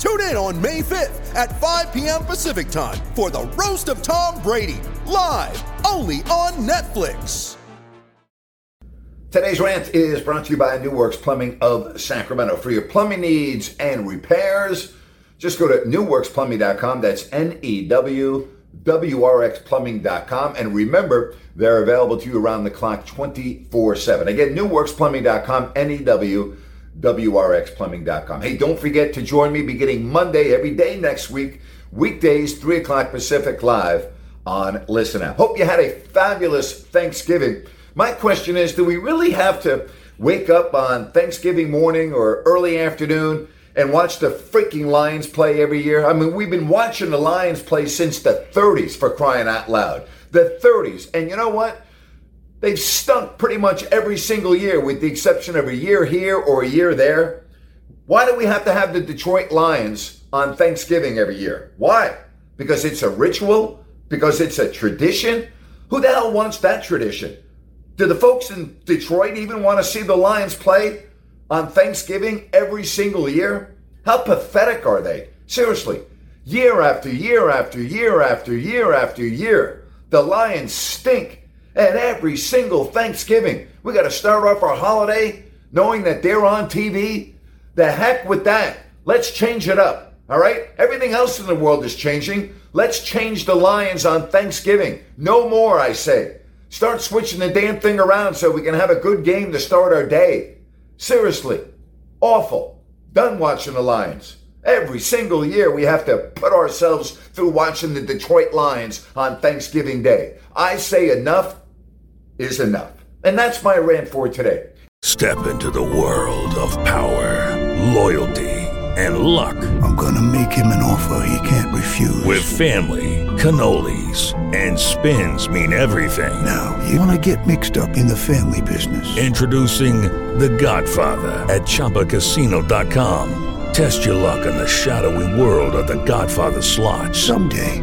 Tune in on May 5th at 5 p.m. Pacific time for the Roast of Tom Brady, live only on Netflix. Today's rant is brought to you by New Works Plumbing of Sacramento. For your plumbing needs and repairs, just go to newwrxplumbing.com. That's N E W W R X plumbing.com. And remember, they're available to you around the clock 24 7. Again, newwrxplumbing.com, N E W W R X plumbing.com. Hey, don't forget to join me beginning Monday, every day next week, weekdays, 3 o'clock Pacific Live on Listen App. Hope you had a fabulous Thanksgiving. My question is do we really have to wake up on Thanksgiving morning or early afternoon and watch the freaking Lions play every year? I mean, we've been watching the Lions play since the 30s for crying out loud. The 30s. And you know what? They've stunk pretty much every single year, with the exception of a year here or a year there. Why do we have to have the Detroit Lions on Thanksgiving every year? Why? Because it's a ritual? Because it's a tradition? Who the hell wants that tradition? Do the folks in Detroit even want to see the Lions play on Thanksgiving every single year? How pathetic are they? Seriously, year after year after year after year after year, the Lions stink. And every single Thanksgiving, we got to start off our holiday knowing that they're on TV. The heck with that. Let's change it up. All right? Everything else in the world is changing. Let's change the Lions on Thanksgiving. No more, I say. Start switching the damn thing around so we can have a good game to start our day. Seriously, awful. Done watching the Lions. Every single year we have to put ourselves through watching the Detroit Lions on Thanksgiving Day. I say enough is enough. And that's my rant for today. Step into the world of power, loyalty, and luck. I'm gonna make him an offer he can't refuse. With family, cannolis, and spins mean everything. Now, you wanna get mixed up in the family business. Introducing The Godfather at ChumbaCasino.com. Test your luck in the shadowy world of The Godfather slot. Someday,